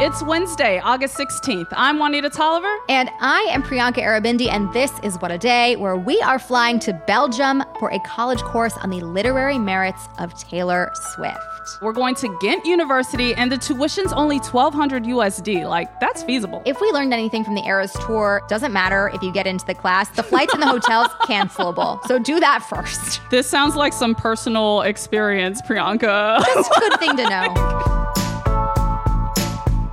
It's Wednesday, August 16th. I'm Juanita Tolliver. And I am Priyanka Aribindi, and this is What a Day, where we are flying to Belgium for a college course on the literary merits of Taylor Swift. We're going to Ghent University, and the tuition's only 1200 USD. Like, that's feasible. If we learned anything from the Eras tour, doesn't matter if you get into the class, the flights and the hotels cancelable. So do that first. This sounds like some personal experience, Priyanka. Just a good thing to know.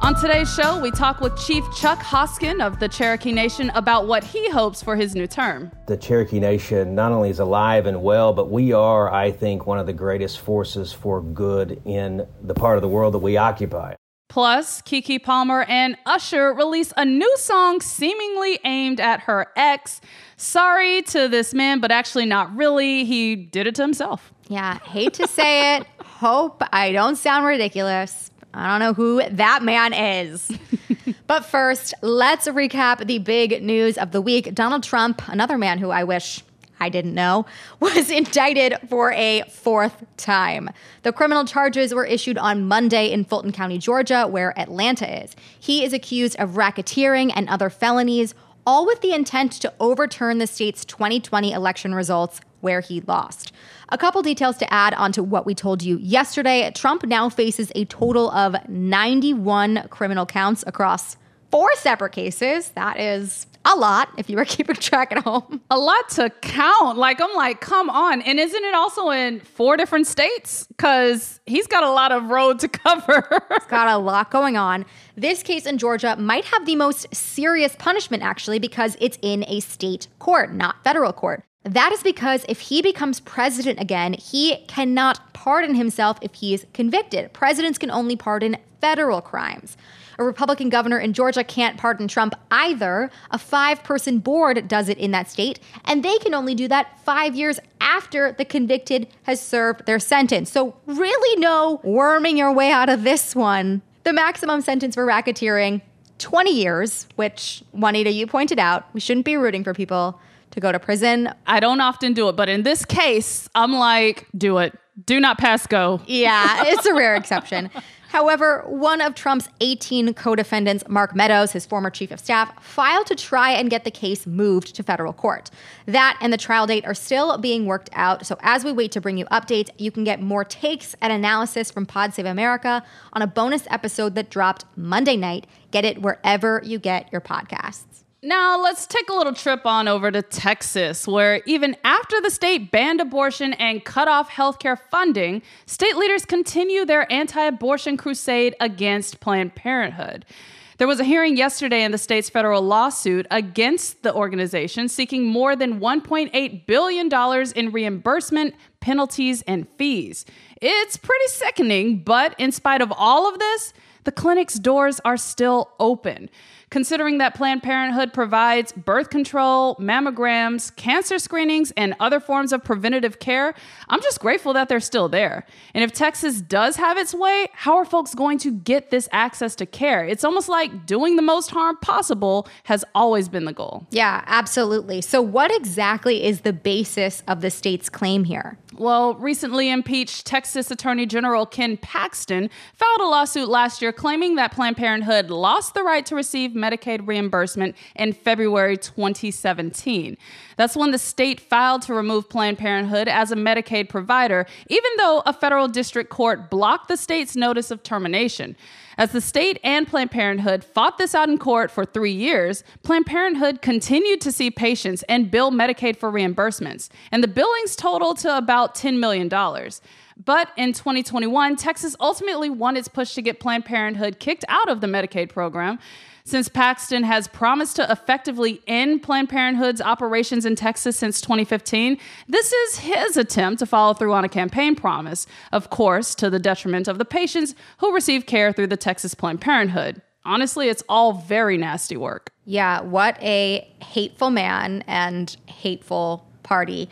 On today's show, we talk with Chief Chuck Hoskin of the Cherokee Nation about what he hopes for his new term. The Cherokee Nation not only is alive and well, but we are, I think, one of the greatest forces for good in the part of the world that we occupy. Plus, Keke Palmer and Usher release a new song seemingly aimed at her ex. Sorry to this man, but actually not really. He did it to himself. Yeah, hate to say it. Hope I don't sound ridiculous. I don't know who that man is. but first, let's recap the big news of the week. Donald Trump, another man who I wish I didn't know, was indicted for a fourth time. The criminal charges were issued on Monday in Fulton County, Georgia, where Atlanta is. He is accused of racketeering and other felonies, all with the intent to overturn the state's 2020 election results where he lost. A couple details to add onto what we told you yesterday. Trump now faces a total of 91 criminal counts across four separate cases. That is a lot if you were keeping track at home. A lot to count. Like, I'm like, come on. And isn't it also in four different states? Because he's got a lot of road to cover. he's got a lot going on. This case in Georgia might have the most serious punishment, actually, because it's in a state court, not federal court. That is because if he becomes president again, he cannot pardon himself if he is convicted. Presidents can only pardon federal crimes. A Republican governor in Georgia can't pardon Trump either. A five person board does it in that state, and they can only do that five years after the convicted has served their sentence. So, really, no worming your way out of this one. The maximum sentence for racketeering 20 years, which, Juanita, you pointed out, we shouldn't be rooting for people to go to prison. I don't often do it, but in this case, I'm like, do it. Do not pass go. Yeah, it's a rare exception. However, one of Trump's 18 co defendants, Mark Meadows, his former chief of staff, filed to try and get the case moved to federal court. That and the trial date are still being worked out. So, as we wait to bring you updates, you can get more takes and analysis from Pod Save America on a bonus episode that dropped Monday night. Get it wherever you get your podcasts. Now, let's take a little trip on over to Texas, where even after the state banned abortion and cut off healthcare funding, state leaders continue their anti abortion crusade against Planned Parenthood. There was a hearing yesterday in the state's federal lawsuit against the organization, seeking more than $1.8 billion in reimbursement, penalties, and fees. It's pretty sickening, but in spite of all of this, the clinic's doors are still open considering that Planned Parenthood provides birth control, mammograms, cancer screenings, and other forms of preventative care, I'm just grateful that they're still there. And if Texas does have its way, how are folks going to get this access to care? It's almost like doing the most harm possible has always been the goal. Yeah, absolutely. So, what exactly is the basis of the state's claim here? Well, recently impeached Texas Attorney General Ken Paxton filed a lawsuit last year claiming that Planned Parenthood lost the right to receive Medicaid reimbursement in February 2017. That's when the state filed to remove Planned Parenthood as a Medicaid provider, even though a federal district court blocked the state's notice of termination. As the state and Planned Parenthood fought this out in court for three years, Planned Parenthood continued to see patients and bill Medicaid for reimbursements, and the billings totaled to about $10 million. But in 2021, Texas ultimately won its push to get Planned Parenthood kicked out of the Medicaid program. Since Paxton has promised to effectively end Planned Parenthood's operations in Texas since 2015, this is his attempt to follow through on a campaign promise, of course, to the detriment of the patients who receive care through the Texas Planned Parenthood. Honestly, it's all very nasty work. Yeah, what a hateful man and hateful party.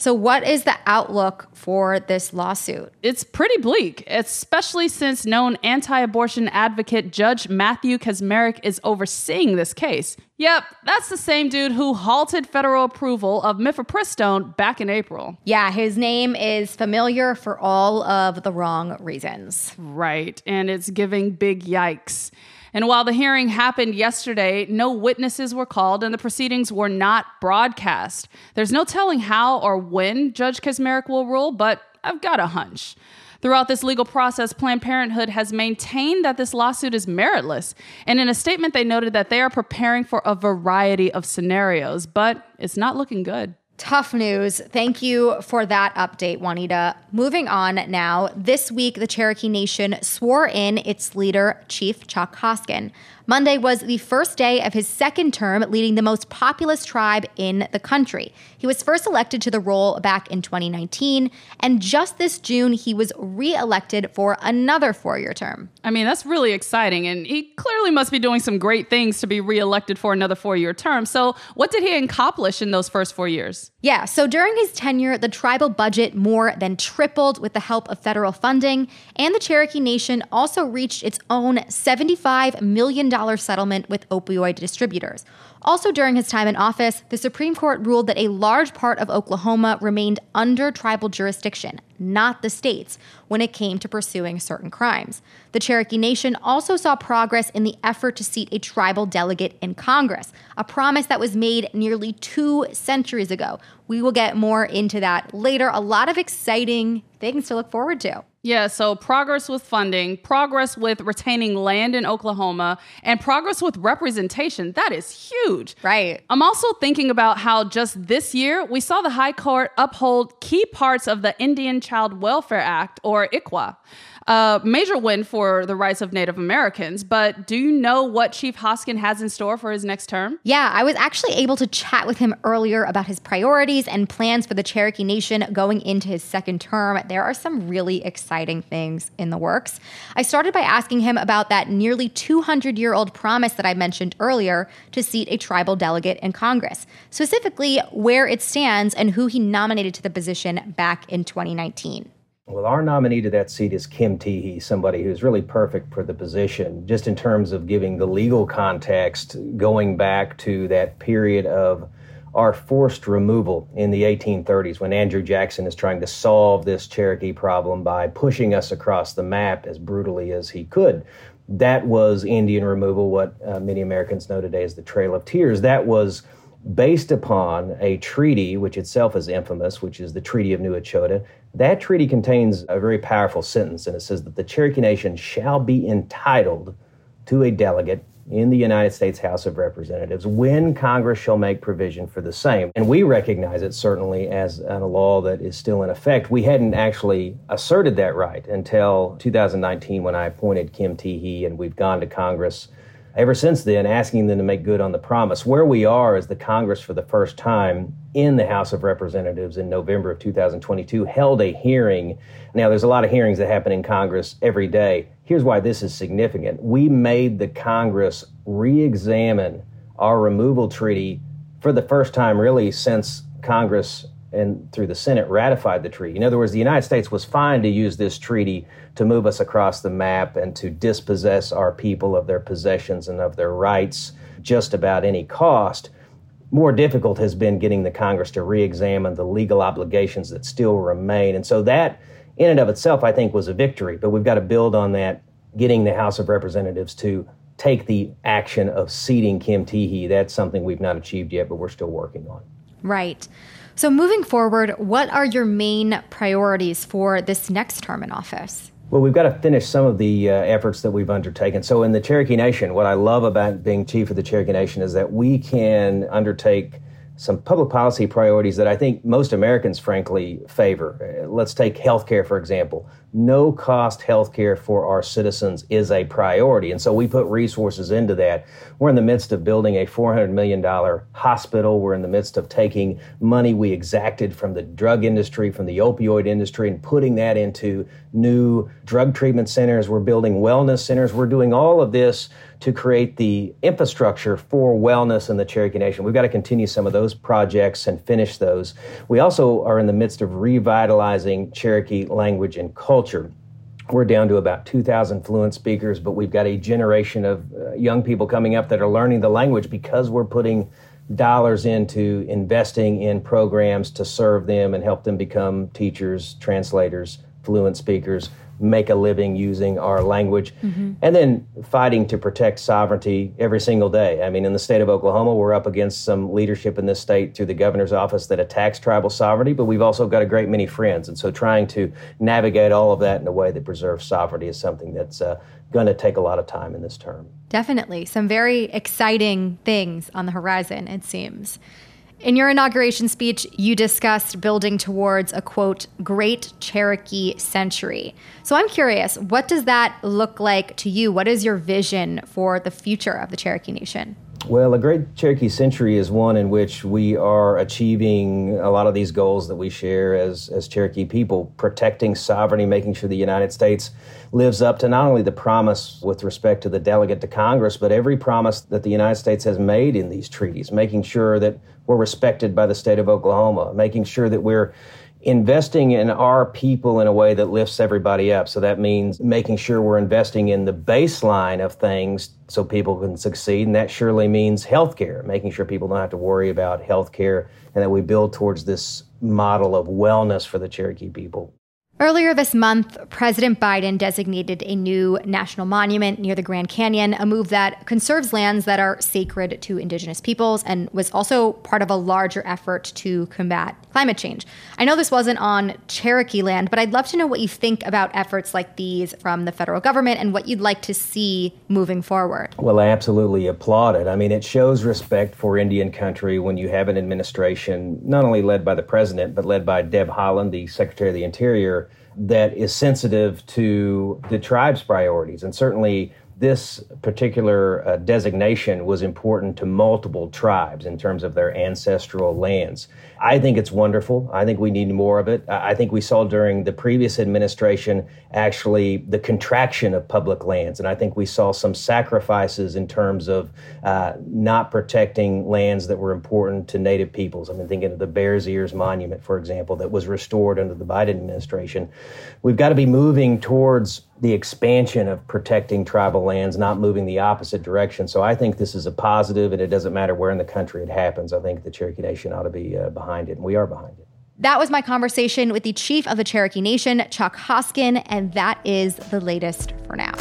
So, what is the outlook for this lawsuit? It's pretty bleak, especially since known anti abortion advocate Judge Matthew Kacsmaryk is overseeing this case. Yep, that's the same dude who halted federal approval of mifepristone back in April. Yeah, his name is familiar for all of the wrong reasons. Right, and it's giving big yikes. And while the hearing happened yesterday, no witnesses were called and the proceedings were not broadcast. There's no telling how or when Judge Kacsmaryk will rule, but I've got a hunch. Throughout this legal process, Planned Parenthood has maintained that this lawsuit is meritless. And in a statement, they noted that they are preparing for a variety of scenarios, but it's not looking good. Tough news. Thank you for that update, Juanita. Moving on now. This week, the Cherokee Nation swore in its leader, Chief Chuck Hoskin. Monday was the first day of his second term leading the most populous tribe in the country. He was first elected to the role back in 2019, and just this June, he was re elected for another four year term. I mean, that's really exciting, and he clearly must be doing some great things to be re elected for another four year term. So, what did he accomplish in those first four years? Yeah, so during his tenure, the tribal budget more than tripled with the help of federal funding, and the Cherokee Nation also reached its own $75 million settlement with opioid distributors. Also, during his time in office, the Supreme Court ruled that a large part of Oklahoma remained under tribal jurisdiction, not the states, when it came to pursuing certain crimes. The Cherokee Nation also saw progress in the effort to seat a tribal delegate in Congress, a promise that was made nearly two centuries ago. We will get more into that later. A lot of exciting things to look forward to. Yeah, so progress with funding, progress with retaining land in Oklahoma, and progress with representation. That is huge. Right. I'm also thinking about how just this year we saw the High Court uphold key parts of the Indian Child Welfare Act, or ICWA a major win for the rights of Native Americans. But do you know what Chief Hoskin has in store for his next term? Yeah, I was actually able to chat with him earlier about his priorities and plans for the Cherokee Nation going into his second term. There are some really exciting things in the works. I started by asking him about that nearly 200 year old promise that I mentioned earlier to seat a tribal delegate in Congress, specifically where it stands and who he nominated to the position back in 2019. Well, our nominee to that seat is Kim Teehee, somebody who's really perfect for the position, just in terms of giving the legal context going back to that period of our forced removal in the 1830s when Andrew Jackson is trying to solve this Cherokee problem by pushing us across the map as brutally as he could. That was Indian removal, what uh, many Americans know today as the Trail of Tears. That was based upon a treaty, which itself is infamous, which is the Treaty of New Echota. That treaty contains a very powerful sentence, and it says that the Cherokee Nation shall be entitled to a delegate in the United States House of Representatives when Congress shall make provision for the same. And we recognize it certainly as a law that is still in effect. We hadn't actually asserted that right until 2019 when I appointed Kim Teehee, and we've gone to Congress ever since then, asking them to make good on the promise. Where we are is the Congress, for the first time in the House of Representatives in November of 2022, held a hearing. Now, there's a lot of hearings that happen in Congress every day. Here's why this is significant. We made the Congress re examine our removal treaty for the first time, really, since Congress and through the Senate ratified the treaty. In other words, the United States was fine to use this treaty to move us across the map and to dispossess our people of their possessions and of their rights just about any cost. More difficult has been getting the Congress to re examine the legal obligations that still remain. And so that, in and of itself, I think was a victory. But we've got to build on that, getting the House of Representatives to take the action of seating Kim Teehee. That's something we've not achieved yet, but we're still working on. Right. So, moving forward, what are your main priorities for this next term in office? Well, we've got to finish some of the uh, efforts that we've undertaken. So, in the Cherokee Nation, what I love about being chief of the Cherokee Nation is that we can undertake some public policy priorities that I think most Americans, frankly, favor. Uh, let's take healthcare, for example. No cost healthcare for our citizens is a priority. And so we put resources into that. We're in the midst of building a $400 million hospital. We're in the midst of taking money we exacted from the drug industry, from the opioid industry, and putting that into new drug treatment centers. We're building wellness centers. We're doing all of this to create the infrastructure for wellness in the Cherokee Nation. We've got to continue some of those projects and finish those. We also are in the midst of revitalizing Cherokee language and culture. We're down to about 2,000 fluent speakers, but we've got a generation of uh, young people coming up that are learning the language because we're putting dollars into investing in programs to serve them and help them become teachers, translators, fluent speakers make a living using our language, mm-hmm. and then fighting to protect sovereignty every single day. I mean, in the state of Oklahoma, we're up against some leadership in this state through the governor's office that attacks tribal sovereignty, but we've also got a great many friends. And so trying to navigate all of that in a way that preserves sovereignty is something that's uh, going to take a lot of time in this term. Definitely. Some very exciting things on the horizon, it seems. In your inauguration speech, you discussed building towards a quote, great Cherokee century. So I'm curious, what does that look like to you? What is your vision for the future of the Cherokee Nation? Well, a great Cherokee century is one in which we are achieving a lot of these goals that we share as, as Cherokee people, protecting sovereignty, making sure the United States lives up to not only the promise with respect to the delegate to Congress, but every promise that the United States has made in these treaties, making sure that we're respected by the state of Oklahoma, making sure that we're investing in our people in a way that lifts everybody up. So that means making sure we're investing in the baseline of things so people can succeed. And that surely means healthcare, making sure people don't have to worry about healthcare and that we build towards this model of wellness for the Cherokee people. Earlier this month, President Biden designated a new national monument near the Grand Canyon, a move that conserves lands that are sacred to indigenous peoples and was also part of a larger effort to combat climate change. I know this wasn't on Cherokee land, but I'd love to know what you think about efforts like these from the federal government and what you'd like to see moving forward. Well, I absolutely applaud it. I mean, it shows respect for Indian country when you have an administration not only led by the president, but led by Deb Haaland, the Secretary of the Interior that is sensitive to the tribe's priorities. And certainly this particular uh, designation was important to multiple tribes in terms of their ancestral lands. I think it's wonderful. I think we need more of it. I think we saw during the previous administration actually the contraction of public lands, and I think we saw some sacrifices in terms of uh, not protecting lands that were important to Native peoples. I'm thinking of the Bears Ears Monument, for example, that was restored under the Biden administration. We've got to be moving towards the expansion of protecting tribal lands, not moving the opposite direction. So I think this is a positive, and it doesn't matter where in the country it happens. I think the Cherokee Nation ought to be uh, behind it, and we are behind it. That was my conversation with the chief of the Cherokee Nation, Chuck Hoskin, and that is the latest for now.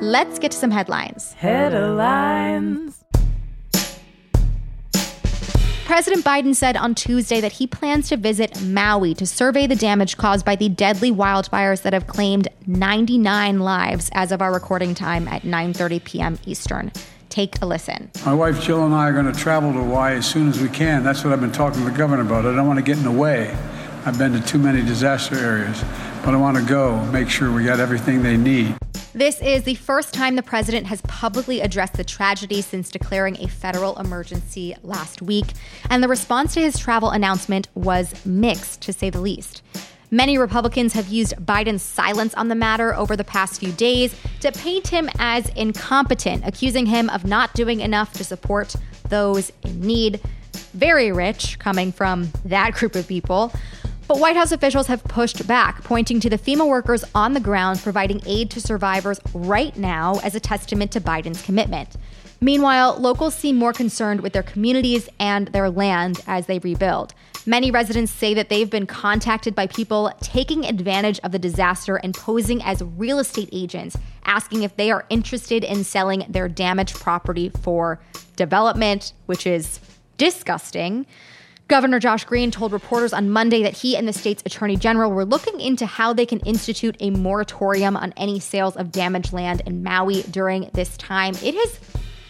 Let's get to some headlines. Headlines. President Biden said on Tuesday that he plans to visit Maui to survey the damage caused by the deadly wildfires that have claimed 99 lives as of our recording time at 9:30 p.m. Eastern. Take a listen. My wife Jill and I are going to travel to Hawaii as soon as we can. That's what I've been talking to the governor about. I don't want to get in the way. I've been to too many disaster areas, but I want to go, make sure we got everything they need. This is the first time the president has publicly addressed the tragedy since declaring a federal emergency last week, and the response to his travel announcement was mixed, to say the least. Many Republicans have used Biden's silence on the matter over the past few days to paint him as incompetent, accusing him of not doing enough to support those in need. Very rich coming from that group of people. But White House officials have pushed back, pointing to the FEMA workers on the ground providing aid to survivors right now as a testament to Biden's commitment. Meanwhile, locals seem more concerned with their communities and their land as they rebuild. Many residents say that they've been contacted by people taking advantage of the disaster and posing as real estate agents, asking if they are interested in selling their damaged property for development, which is disgusting. Governor Josh Green told reporters on Monday that he and the state's attorney general were looking into how they can institute a moratorium on any sales of damaged land in Maui during this time. It has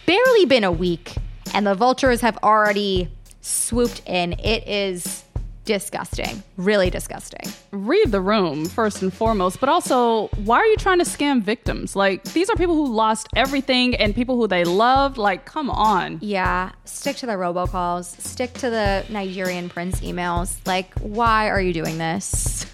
barely been a week, and the vultures have already swooped in. It is disgusting. Really disgusting. Read the room first and foremost, but also, why are you trying to scam victims? Like, these are people who lost everything and people who they loved. Like, come on. Yeah, stick to the robocalls, stick to the Nigerian prince emails. Like, why are you doing this?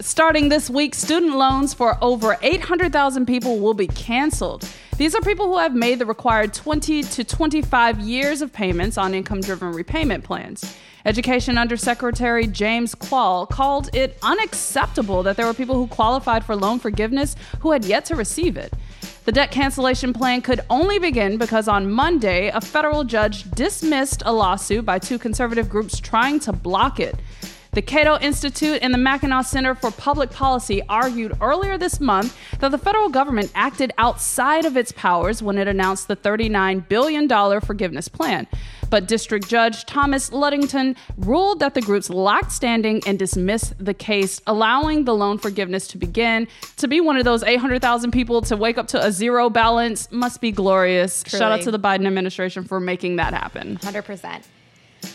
Starting this week, student loans for over 800,000 people will be canceled. These are people who have made the required 20 to 25 years of payments on income driven repayment plans. Education Undersecretary James Kvaal called it unacceptable that there were people who qualified for loan forgiveness who had yet to receive it. The debt cancellation plan could only begin because on Monday, a federal judge dismissed a lawsuit by two conservative groups trying to block it. The Cato Institute and the Mackinac Center for Public Policy argued earlier this month that the federal government acted outside of its powers when it announced the $39 billion forgiveness plan. But District Judge Thomas Ludington ruled that the groups lacked standing and dismissed the case, allowing the loan forgiveness to begin. To be one of those 800,000 people to wake up to a zero balance must be glorious. Truly. Shout out to the Biden administration for making that happen. 100%.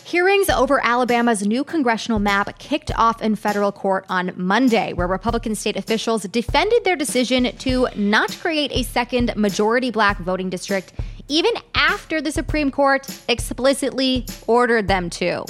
Hearings over Alabama's new congressional map kicked off in federal court on Monday, where Republican state officials defended their decision to not create a second majority black voting district, even after the Supreme Court explicitly ordered them to.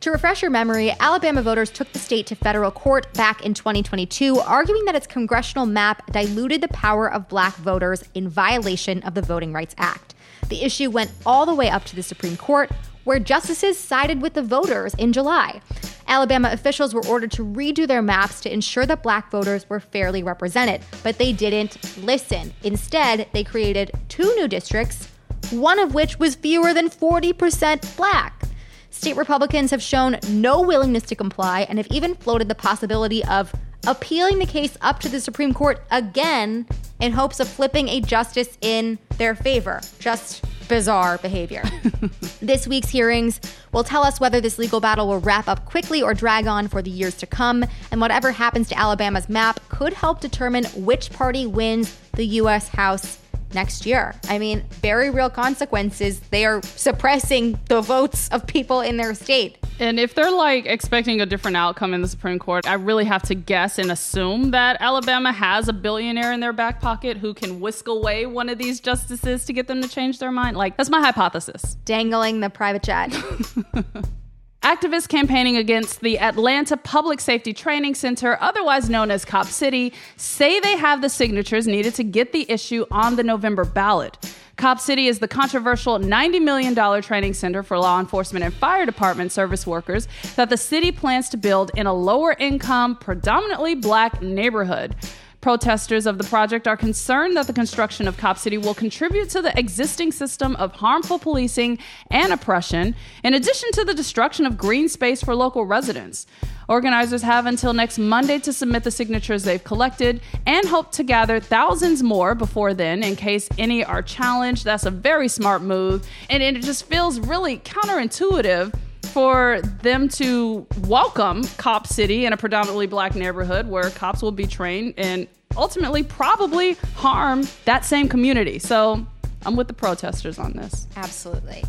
To refresh your memory, Alabama voters took the state to federal court back in 2022, arguing that its congressional map diluted the power of black voters in violation of the Voting Rights Act. The issue went all the way up to the Supreme Court, where justices sided with the voters in July. Alabama officials were ordered to redo their maps to ensure that black voters were fairly represented, but they didn't listen. Instead, they created two new districts, one of which was fewer than 40% black. State Republicans have shown no willingness to comply and have even floated the possibility of appealing the case up to the Supreme Court again in hopes of flipping a justice in their favor. Just bizarre behavior. this week's hearings will tell us whether this legal battle will wrap up quickly or drag on for the years to come, and whatever happens to Alabama's map could help determine which party wins the U.S. House next year. I mean, very real consequences. They are suppressing the votes of people in their state. And if they're like expecting a different outcome in the Supreme Court, I really have to guess and assume that Alabama has a billionaire in their back pocket who can whisk away one of these justices to get them to change their mind. Like, that's my hypothesis. Dangling the private jet. Activists campaigning against the Atlanta Public Safety Training Center, otherwise known as Cop City, say they have the signatures needed to get the issue on the November ballot. Cop City is the controversial $90 million training center for law enforcement and fire department service workers that the city plans to build in a lower income, predominantly black neighborhood. Protesters of the project are concerned that the construction of Cop City will contribute to the existing system of harmful policing and oppression, in addition to the destruction of green space for local residents. Organizers have until next Monday to submit the signatures they've collected and hope to gather thousands more before then in case any are challenged. That's a very smart move, and it just feels really counterintuitive for them to welcome Cop City in a predominantly black neighborhood where cops will be trained and ultimately probably harm that same community. So I'm with the protesters on this. Absolutely.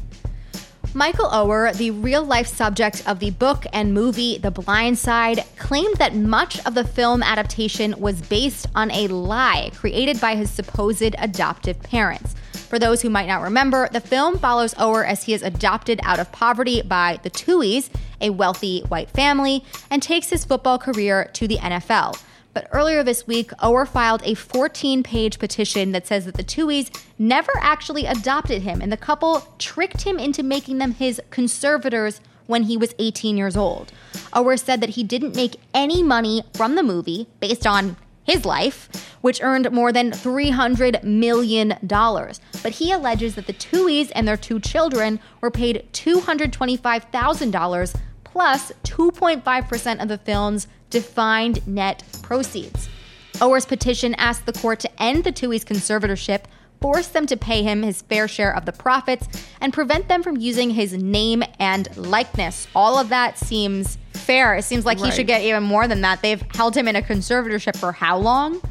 Michael Oher, the real life subject of the book and movie The Blind Side, claimed that much of the film adaptation was based on a lie created by his supposed adoptive parents. For those who might not remember, the film follows Oher as he is adopted out of poverty by the Tuohys, a wealthy white family, and takes his football career to the NFL. But earlier this week, Oher filed a 14 page petition that says that the Tuohys never actually adopted him, and the couple tricked him into making them his conservators when he was 18 years old. Oher said that he didn't make any money from the movie based on his life, which earned more than $300 million. But he alleges that the Tuohys and their two children were paid $225,000 plus 2.5% of the film's defined net proceeds. Oher's petition asked the court to end the Tuohy's conservatorship, force them to pay him his fair share of the profits, and prevent them from using his name and likeness. All of that seems fair. It seems like right. he should get even more than that. They've held him in a conservatorship for how long?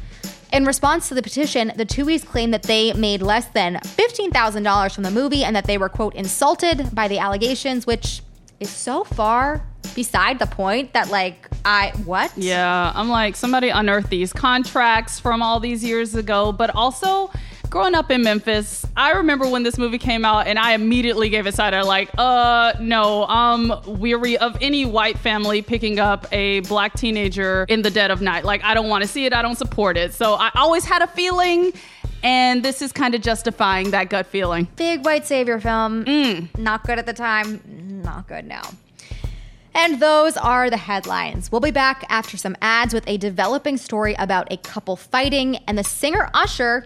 In response to the petition, the Tuohys claim that they made less than $15,000 from the movie and that they were, quote, insulted by the allegations, which is so far beside the point that like I what? Yeah, I'm like somebody unearthed these contracts from all these years ago, but also growing up in Memphis, I remember when this movie came out and I immediately gave it side eye like, uh, no, I'm weary of any white family picking up a black teenager in the dead of night. Like, I don't want to see it, I don't support it. So I always had a feeling. And this is kind of justifying that gut feeling. Big white savior film. Mm. Not good at the time, not good now. And those are the headlines. We'll be back after some ads with a developing story about a couple fighting, and the singer Usher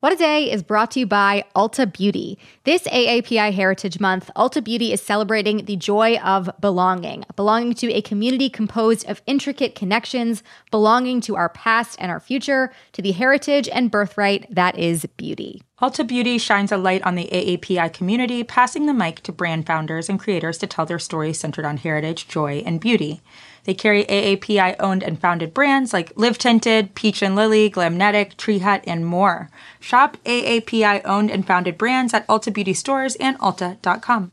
What a Day is brought to you by Ulta Beauty. This AAPI Heritage Month, Ulta Beauty is celebrating the joy of belonging, belonging to a community composed of intricate connections, belonging to our past and our future, to the heritage and birthright that is beauty. Ulta Beauty shines a light on the AAPI community, passing the mic to brand founders and creators to tell their stories centered on heritage, joy, and beauty. They carry AAPI owned and founded brands like Live Tinted, Peach and Lily, Glamnetic, Tree Hut, and more. Shop AAPI owned and founded brands at Ulta Beauty stores and Ulta.com.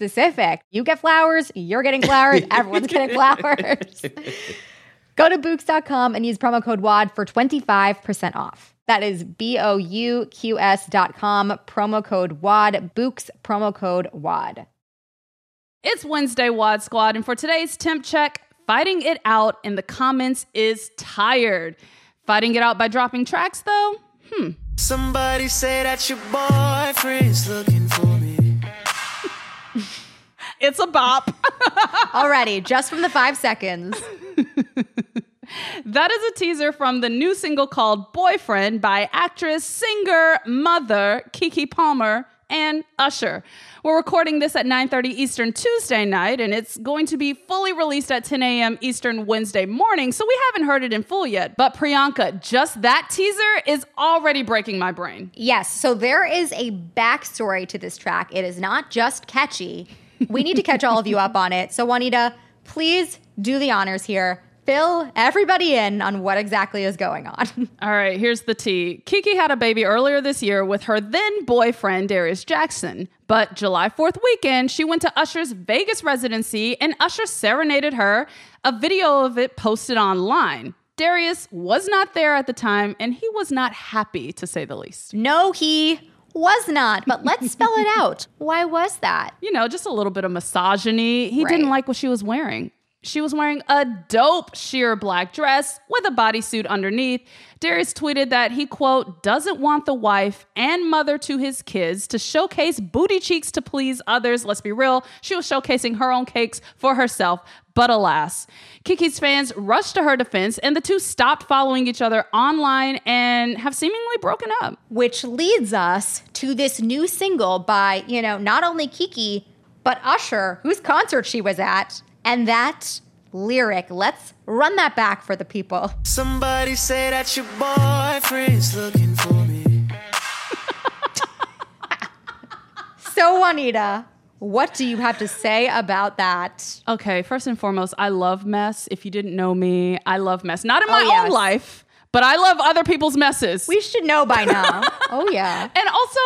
specific. You get flowers, you're getting flowers, everyone's getting flowers. Go to Bouqs.com and use promo code WAD for 25% off. That is B O U Q S dot com, promo code WAD, Bouqs, promo code WAD. It's Wednesday, Wad Squad, and for today's temp check, fighting it out in the comments is tired. Fighting it out by dropping tracks, though? Hmm. Somebody say that your boyfriend's looking for me. It's a bop. Already, just from the five seconds. that is a teaser from the new single called Boyfriend by actress, singer, mother Keke Palmer and Usher. We're recording this at 9:30 Eastern Tuesday night and it's going to be fully released at 10 a.m. Eastern Wednesday morning, so we haven't heard it in full yet. But Priyanka, just that teaser is already breaking my brain. Yes, so there is a backstory to this track. It is not just catchy. We need to catch all of you up on it. So, Juanita, please do the honors here. Fill everybody in on what exactly is going on. All right, here's the tea. Keke had a baby earlier this year with her then boyfriend, Darius Jackson. But July 4th weekend, she went to Usher's Vegas residency and Usher serenaded her. A video of it posted online. Darius was not there at the time and he was not happy, to say the least. no, he was not, but let's spell it out. Why was that? You know, just a little bit of misogyny. He Right. didn't like what she was wearing. She was wearing a dope sheer black dress with a bodysuit underneath. Darius tweeted that he, quote, doesn't want the wife and mother to his kids to showcase booty cheeks to please others. Let's be real, she was showcasing her own cakes for herself. But alas, Keke's fans rushed to her defense and the two stopped following each other online and have seemingly broken up. Which leads us to this new single by, you know, not only Keke, but Usher, whose concert she was at. And that lyric. Let's run that back for the people. Somebody say that your boyfriend's looking for me. So, Juanita, what do you have to say about that? Okay, first and foremost, I love mess. If you didn't know me, I love mess. Not in oh, my Oh, yes. own life, but I love other people's messes. We should know by now. oh, yeah. and also,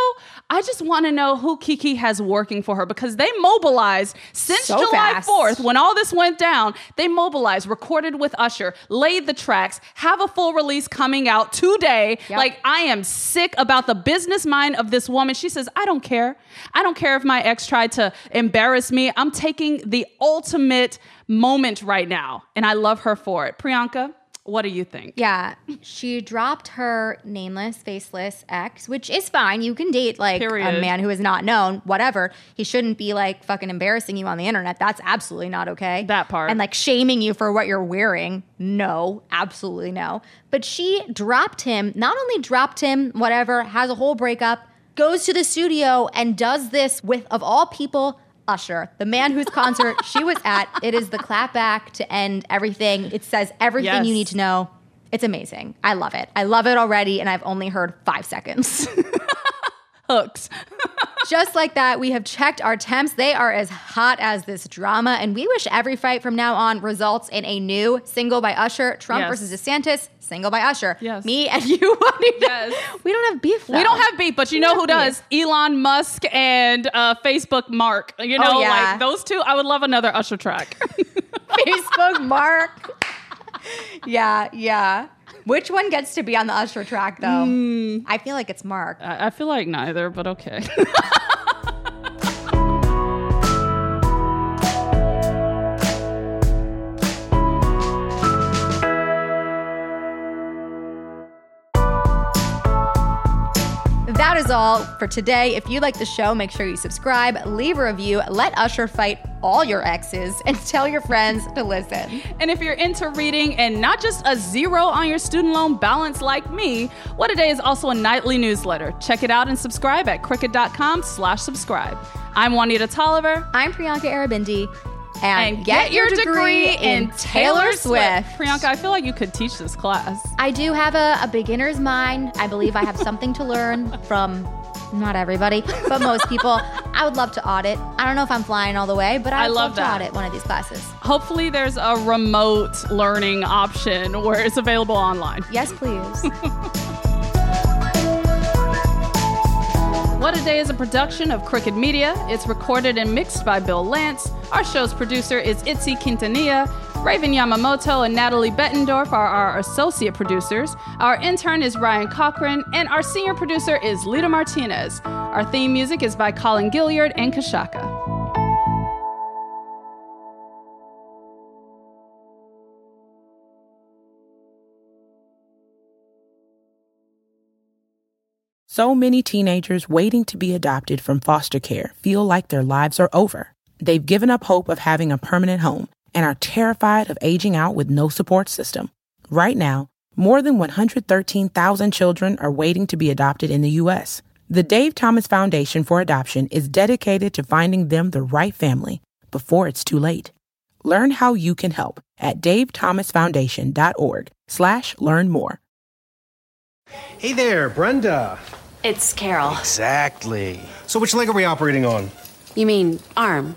I just want to know who Keke has working for her because they mobilized since So July fast. 4th when all this went down. They mobilized, recorded with Usher, laid the tracks, have a full release coming out today. Yep. Like, I am sick about the business mind of this woman. She says, I don't care. I don't care if my ex tried to embarrass me. I'm taking the ultimate moment right now. And I love her for it. Priyanka, what do you think? Yeah, she dropped her nameless, faceless ex, which is fine. You can date like a man who is not known, whatever. He shouldn't be like fucking embarrassing you on the internet. That's absolutely not okay. That part. And like shaming you for what you're wearing. No, absolutely no. But she dropped him, not only dropped him, whatever, has a whole breakup, goes to the studio and does this with, of all people, Usher, the man whose concert she was at. It is the clapback to end everything. It says everything Yes. you need to know. It's amazing. I love it. I love it already, and I've only heard five seconds. Hooked. Just like that, we have checked our temps. They are as hot as this drama, and we wish every fight from now on results in a new single by Usher, Trump Yes. versus DeSantis, single by Usher. Yes. Me and you, Juanita. Yes. We don't have beef. We don't have beef, but you know who We does? Elon Musk and uh, Facebook Mark. You know, Oh, yeah. like those two. I would love another Usher track. Facebook Mark. yeah, yeah. Which one gets to be on the Usher track, though? Hmm. I feel like it's Mark. I I feel like neither, but okay. That is all for today. If you like the show, make sure you subscribe, leave a review, let Usher fight all your exes, and tell your friends to listen. and if you're into reading and not just a zero on your student loan balance like me, What a Day is also a nightly newsletter. Check it out and subscribe at crooked.com slash subscribe. I'm Juanita Tolliver. I'm Priyanka Aribindi, and, get, your degree, in Taylor Swift. Priyanka, I feel like you could teach this class. I do have a, a beginner's mind. I believe I have something to learn from not everybody, but most people. I would love to audit. I don't know if I'm flying all the way, but I I'd love love, to audit one of these classes. Hopefully, there's a remote learning option where it's available online. Yes, please. What a Day is a production of Crooked Media. It's recorded and mixed by Bill Lance. Our show's producer is Itzy Quintanilla. Raven Yamamoto and Natalie Bettendorf are our associate producers. Our intern is Ryan Cochran, and our senior producer is Lita Martinez. Our theme music is by Colin Gilliard and Kashaka. So many teenagers waiting to be adopted from foster care feel like their lives are over. They've given up hope of having a permanent home and are terrified of aging out with no support system. Right now, more than 113,000 children are waiting to be adopted in the U.S. The Dave Thomas Foundation for Adoption is dedicated to finding them the right family before it's too late. Learn how you can help at davethomasfoundation.org slash learn more. Hey there, Brenda. It's Carol. Exactly. So, which leg are we operating on? You mean arm?